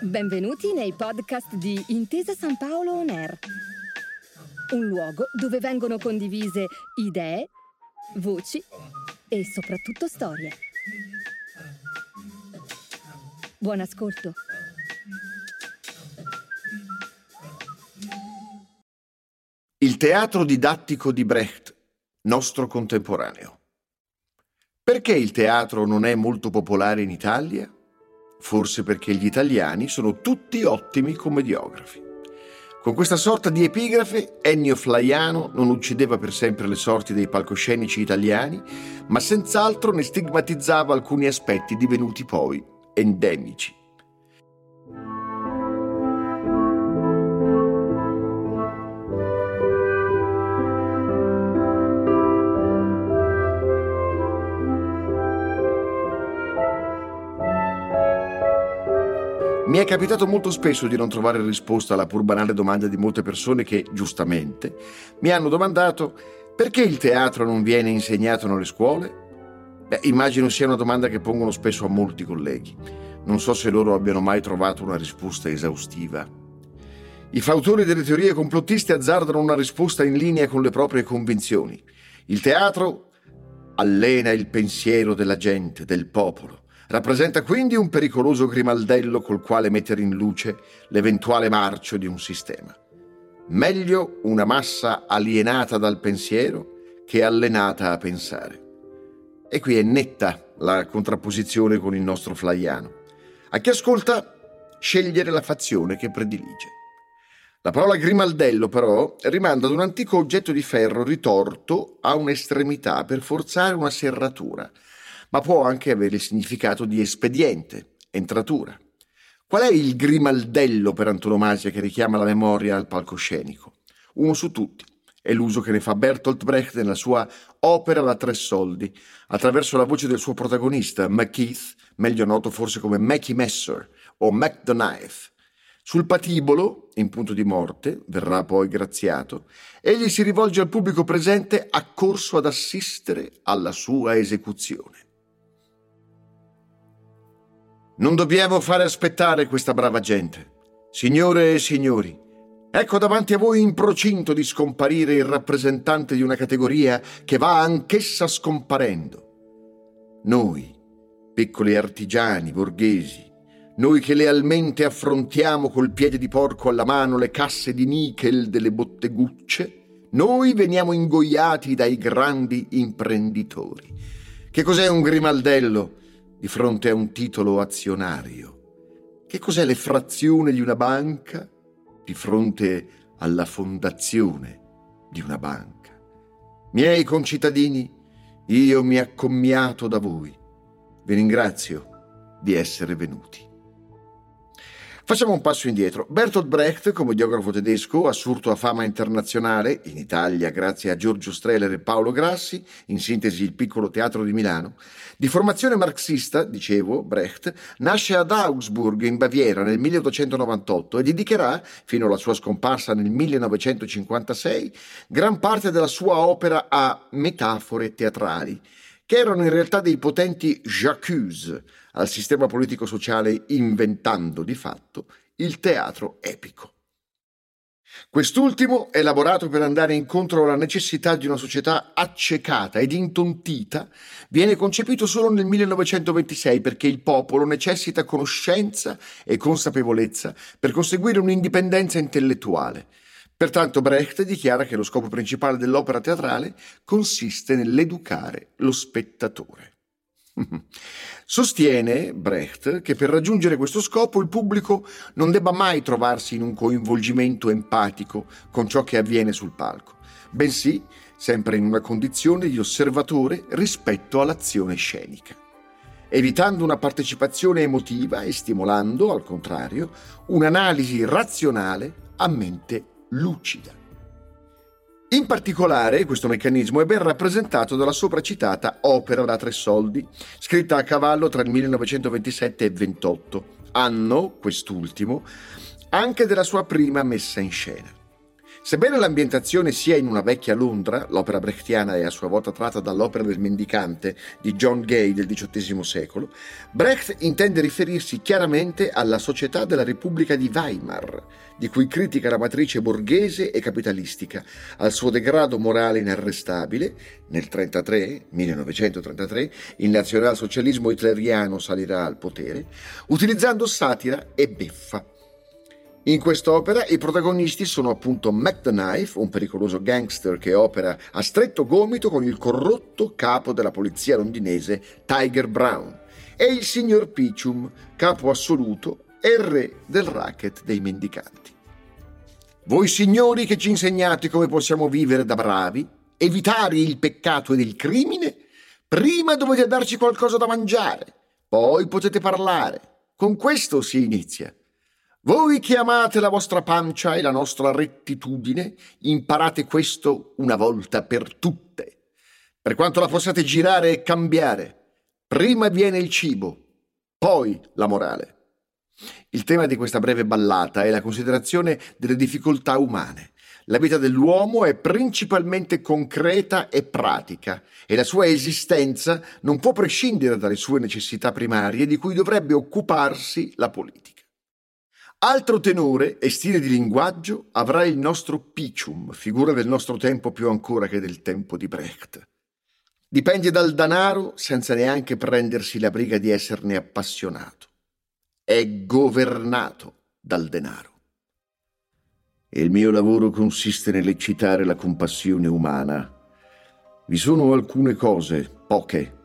Benvenuti nei podcast di Intesa San Paolo On Air, un luogo dove vengono condivise idee, voci e soprattutto storie. Buon ascolto. Il teatro didattico di Brecht, nostro contemporaneo. Perché il teatro non è molto popolare in Italia? Forse perché gli italiani sono tutti ottimi commediografi. Con questa sorta di epigrafe, Ennio Flaiano non uccideva per sempre le sorti dei palcoscenici italiani, ma senz'altro ne stigmatizzava alcuni aspetti divenuti poi endemici. Mi è capitato molto spesso di non trovare risposta alla pur banale domanda di molte persone che, giustamente, mi hanno domandato perché il teatro non viene insegnato nelle scuole? Beh, immagino sia una domanda che pongono spesso a molti colleghi. Non so se loro abbiano mai trovato una risposta esaustiva. I fautori delle teorie complottiste azzardano una risposta in linea con le proprie convinzioni. Il teatro allena il pensiero della gente, del popolo Rappresenta quindi un pericoloso grimaldello col quale mettere in luce l'eventuale marcio di un sistema. Meglio una massa alienata dal pensiero che allenata a pensare. E qui è netta la contrapposizione con il nostro flaiano. A chi ascolta, scegliere la fazione che predilige. La parola grimaldello, però, rimanda ad un antico oggetto di ferro ritorto a un'estremità per forzare una serratura, ma può anche avere il significato di espediente, entratura. Qual è il grimaldello per antonomasia che richiama la memoria al palcoscenico? Uno su tutti. È l'uso che ne fa Bertolt Brecht nella sua opera da tre soldi, attraverso la voce del suo protagonista, McKeith, meglio noto forse come Mackie Messer o Mac the Knife. Sul patibolo, in punto di morte, verrà poi graziato, egli si rivolge al pubblico presente accorso ad assistere alla sua esecuzione. Non dobbiamo fare aspettare questa brava gente. Signore e signori, ecco davanti a voi in procinto di scomparire il rappresentante di una categoria che va anch'essa scomparendo. Noi, piccoli artigiani, borghesi, noi che lealmente affrontiamo col piede di porco alla mano le casse di nickel delle bottegucce, noi veniamo ingoiati dai grandi imprenditori. Che cos'è un grimaldello? Di fronte a un titolo azionario? Che cos'è l'effrazione di una banca di fronte alla fondazione di una banca? Miei concittadini, io mi accommiato da voi. Vi ringrazio di essere venuti. Facciamo un passo indietro. Bertolt Brecht, comediografo tedesco, assurto a fama internazionale, in Italia grazie a Giorgio Streller e Paolo Grassi, in sintesi il piccolo teatro di Milano, di formazione marxista, dicevo, Brecht, nasce ad Augsburg in Baviera nel 1898 e dedicherà, fino alla sua scomparsa nel 1956, gran parte della sua opera a metafore teatrali, che erano in realtà dei potenti j'accuse, al sistema politico-sociale inventando di fatto il teatro epico. Quest'ultimo, elaborato per andare incontro alla necessità di una società accecata ed intontita, viene concepito solo nel 1926 perché il popolo necessita conoscenza e consapevolezza per conseguire un'indipendenza intellettuale. Pertanto Brecht dichiara che lo scopo principale dell'opera teatrale consiste nell'educare lo spettatore. Sostiene Brecht che per raggiungere questo scopo il pubblico non debba mai trovarsi in un coinvolgimento empatico con ciò che avviene sul palco, bensì sempre in una condizione di osservatore rispetto all'azione scenica, evitando una partecipazione emotiva e stimolando, al contrario, un'analisi razionale a mente lucida. In particolare, questo meccanismo è ben rappresentato dalla sopracitata Opera da tre soldi, scritta a cavallo tra il 1927 e il 28, anno, quest'ultimo, anche della sua prima messa in scena. Sebbene l'ambientazione sia in una vecchia Londra, l'opera brechtiana è a sua volta tratta dall'opera del mendicante di John Gay del XVIII secolo, Brecht intende riferirsi chiaramente alla società della Repubblica di Weimar, di cui critica la matrice borghese e capitalistica, al suo degrado morale inarrestabile, nel 33, 1933, il nazionalsocialismo hitleriano salirà al potere, utilizzando satira e beffa in quest'opera i protagonisti sono appunto Mac the Knife, un pericoloso gangster che opera a stretto gomito con il corrotto capo della polizia londinese Tiger Brown, e il signor Pichum, capo assoluto e re del racket dei mendicanti. Voi signori che ci insegnate come possiamo vivere da bravi, evitare il peccato ed il crimine, prima dovete darci qualcosa da mangiare, poi potete parlare. Con questo si inizia. Voi che amate la vostra pancia e la nostra rettitudine, imparate questo una volta per tutte. Per quanto la possiate girare e cambiare, prima viene il cibo, poi la morale. Il tema di questa breve ballata è la considerazione delle difficoltà umane. La vita dell'uomo è principalmente concreta e pratica e la sua esistenza non può prescindere dalle sue necessità primarie di cui dovrebbe occuparsi la politica. Altro tenore e stile di linguaggio avrà il nostro Picium, figura del nostro tempo più ancora che del tempo di Brecht. Dipende dal danaro senza neanche prendersi la briga di esserne appassionato. È governato dal denaro. E il mio lavoro consiste nell'eccitare la compassione umana. Vi sono alcune cose, poche,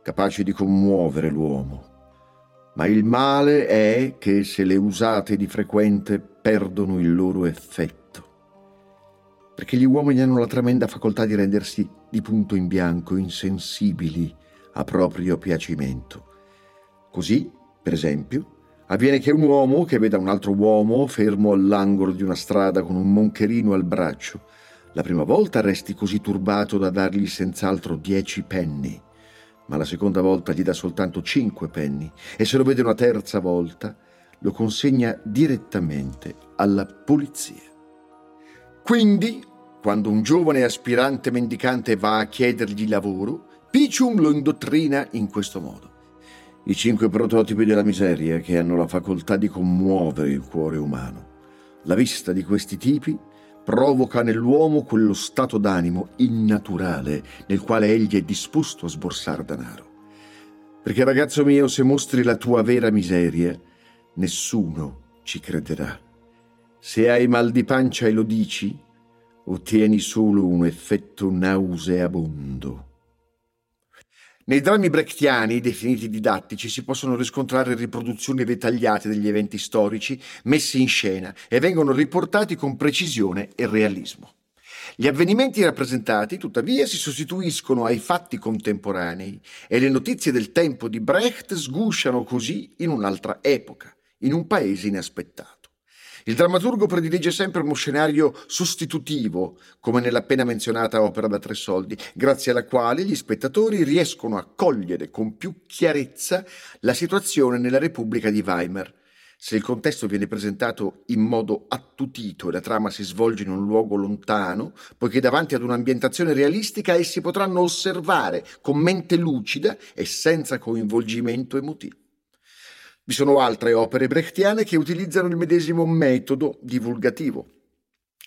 capaci di commuovere l'uomo ma il male è che se le usate di frequente perdono il loro effetto. Perché gli uomini hanno la tremenda facoltà di rendersi di punto in bianco insensibili a proprio piacimento. Così, per esempio, avviene che un uomo che veda un altro uomo fermo all'angolo di una strada con un moncherino al braccio, la prima volta resti così turbato da dargli senz'altro dieci penni ma la seconda volta gli dà soltanto cinque penny e se lo vede una terza volta lo consegna direttamente alla polizia. Quindi, quando un giovane aspirante mendicante va a chiedergli lavoro, Picium lo indottrina in questo modo. I cinque prototipi della miseria che hanno la facoltà di commuovere il cuore umano. La vista di questi tipi provoca nell'uomo quello stato d'animo innaturale nel quale egli è disposto a sborsare denaro. Perché ragazzo mio, se mostri la tua vera miseria, nessuno ci crederà. Se hai mal di pancia e lo dici, ottieni solo un effetto nauseabondo. Nei drammi brechtiani, definiti didattici, si possono riscontrare riproduzioni dettagliate degli eventi storici messi in scena e vengono riportati con precisione e realismo. Gli avvenimenti rappresentati, tuttavia, si sostituiscono ai fatti contemporanei e le notizie del tempo di Brecht sgusciano così in un'altra epoca, in un paese inaspettato. Il drammaturgo predilige sempre uno scenario sostitutivo, come nell'appena menzionata opera da tre soldi, grazie alla quale gli spettatori riescono a cogliere con più chiarezza la situazione nella Repubblica di Weimar. Se il contesto viene presentato in modo attutito e la trama si svolge in un luogo lontano, poiché davanti ad un'ambientazione realistica essi potranno osservare con mente lucida e senza coinvolgimento emotivo. Vi sono altre opere brechtiane che utilizzano il medesimo metodo divulgativo.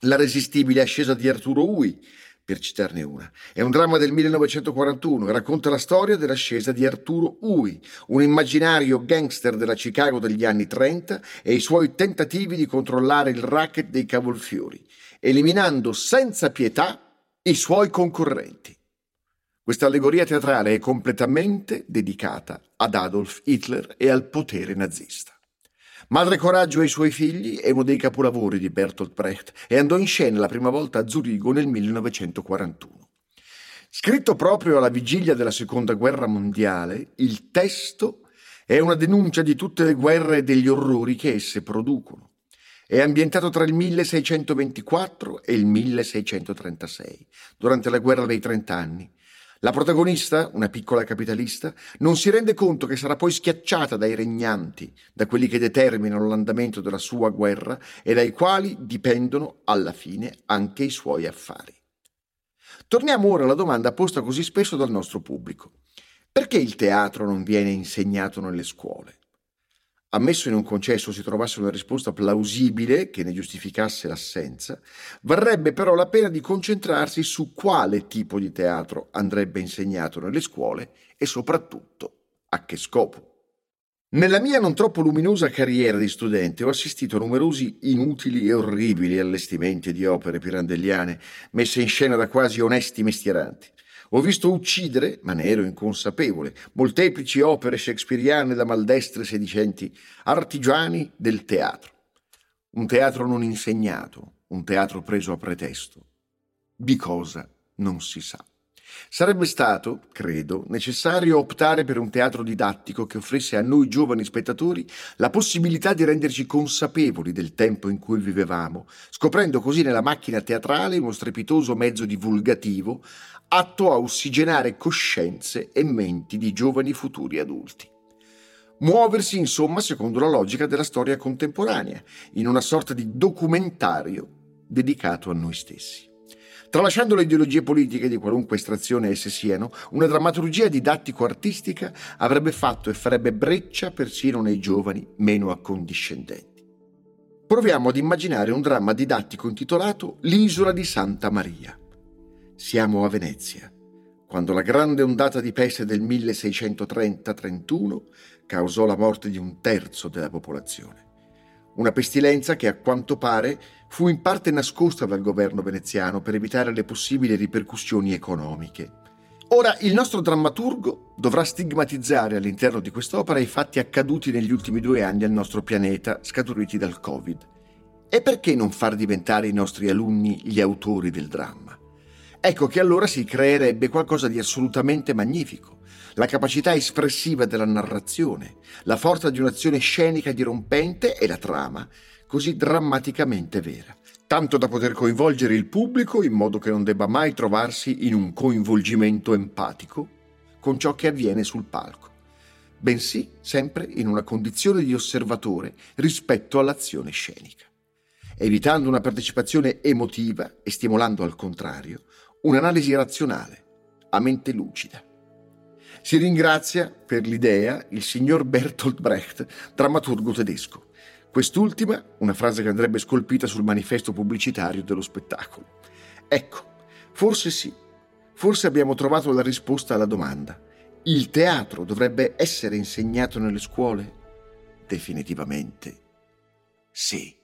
La resistibile ascesa di Arturo Ui, per citarne una. È un dramma del 1941 e racconta la storia dell'ascesa di Arturo Ui, un immaginario gangster della Chicago degli anni 30 e i suoi tentativi di controllare il racket dei cavolfiori, eliminando senza pietà i suoi concorrenti. Questa allegoria teatrale è completamente dedicata ad Adolf Hitler e al potere nazista. Madre Coraggio e i suoi figli è uno dei capolavori di Bertolt Brecht e andò in scena la prima volta a Zurigo nel 1941. Scritto proprio alla vigilia della Seconda Guerra Mondiale, il testo è una denuncia di tutte le guerre e degli orrori che esse producono. È ambientato tra il 1624 e il 1636, durante la guerra dei trent'anni, La protagonista, una piccola capitalista, non si rende conto che sarà poi schiacciata dai regnanti, da quelli che determinano l'andamento della sua guerra e dai quali dipendono alla fine anche i suoi affari. Torniamo ora alla domanda posta così spesso dal nostro pubblico. Perché il teatro non viene insegnato nelle scuole? Ammesso in un concesso si trovasse una risposta plausibile che ne giustificasse l'assenza, varrebbe però la pena di concentrarsi su quale tipo di teatro andrebbe insegnato nelle scuole e soprattutto a che scopo. Nella mia non troppo luminosa carriera di studente ho assistito a numerosi inutili e orribili allestimenti di opere pirandelliane messe in scena da quasi onesti mestieranti. Ho visto uccidere, ma ne ero inconsapevole, molteplici opere shakespeariane da maldestre sedicenti, artigiani del teatro. Un teatro non insegnato, un teatro preso a pretesto. Di cosa non si sa. Sarebbe stato, credo, necessario optare per un teatro didattico che offrisse a noi giovani spettatori la possibilità di renderci consapevoli del tempo in cui vivevamo, scoprendo così nella macchina teatrale uno strepitoso mezzo divulgativo atto a ossigenare coscienze e menti di giovani futuri adulti. Muoversi, insomma, secondo la logica della storia contemporanea, in una sorta di documentario dedicato a noi stessi. Tralasciando le ideologie politiche di qualunque estrazione esse siano, una drammaturgia didattico-artistica avrebbe fatto e farebbe breccia persino nei giovani meno accondiscendenti. Proviamo ad immaginare un dramma didattico intitolato L'isola di Santa Maria siamo a Venezia, quando la grande ondata di peste del 1630-31 causò la morte di un terzo della popolazione. Una pestilenza che a quanto pare fu in parte nascosta dal governo veneziano per evitare le possibili ripercussioni economiche. Ora il nostro drammaturgo dovrà stigmatizzare all'interno di quest'opera i fatti accaduti negli ultimi due anni al nostro pianeta scaturiti dal Covid. E perché non far diventare i nostri alunni gli autori del dramma? Ecco che allora si creerebbe qualcosa di assolutamente magnifico. La capacità espressiva della narrazione, la forza di un'azione scenica dirompente e la trama, così drammaticamente vera, tanto da poter coinvolgere il pubblico in modo che non debba mai trovarsi in un coinvolgimento empatico con ciò che avviene sul palco, bensì sempre in una condizione di osservatore rispetto all'azione scenica, evitando una partecipazione emotiva e stimolando al contrario un'analisi razionale, a mente lucida. Si ringrazia per l'idea il signor Bertolt Brecht, drammaturgo tedesco. Quest'ultima, una frase che andrebbe scolpita sul manifesto pubblicitario dello spettacolo. Ecco, forse sì, forse abbiamo trovato la risposta alla domanda. Il teatro dovrebbe essere insegnato nelle scuole? Definitivamente sì.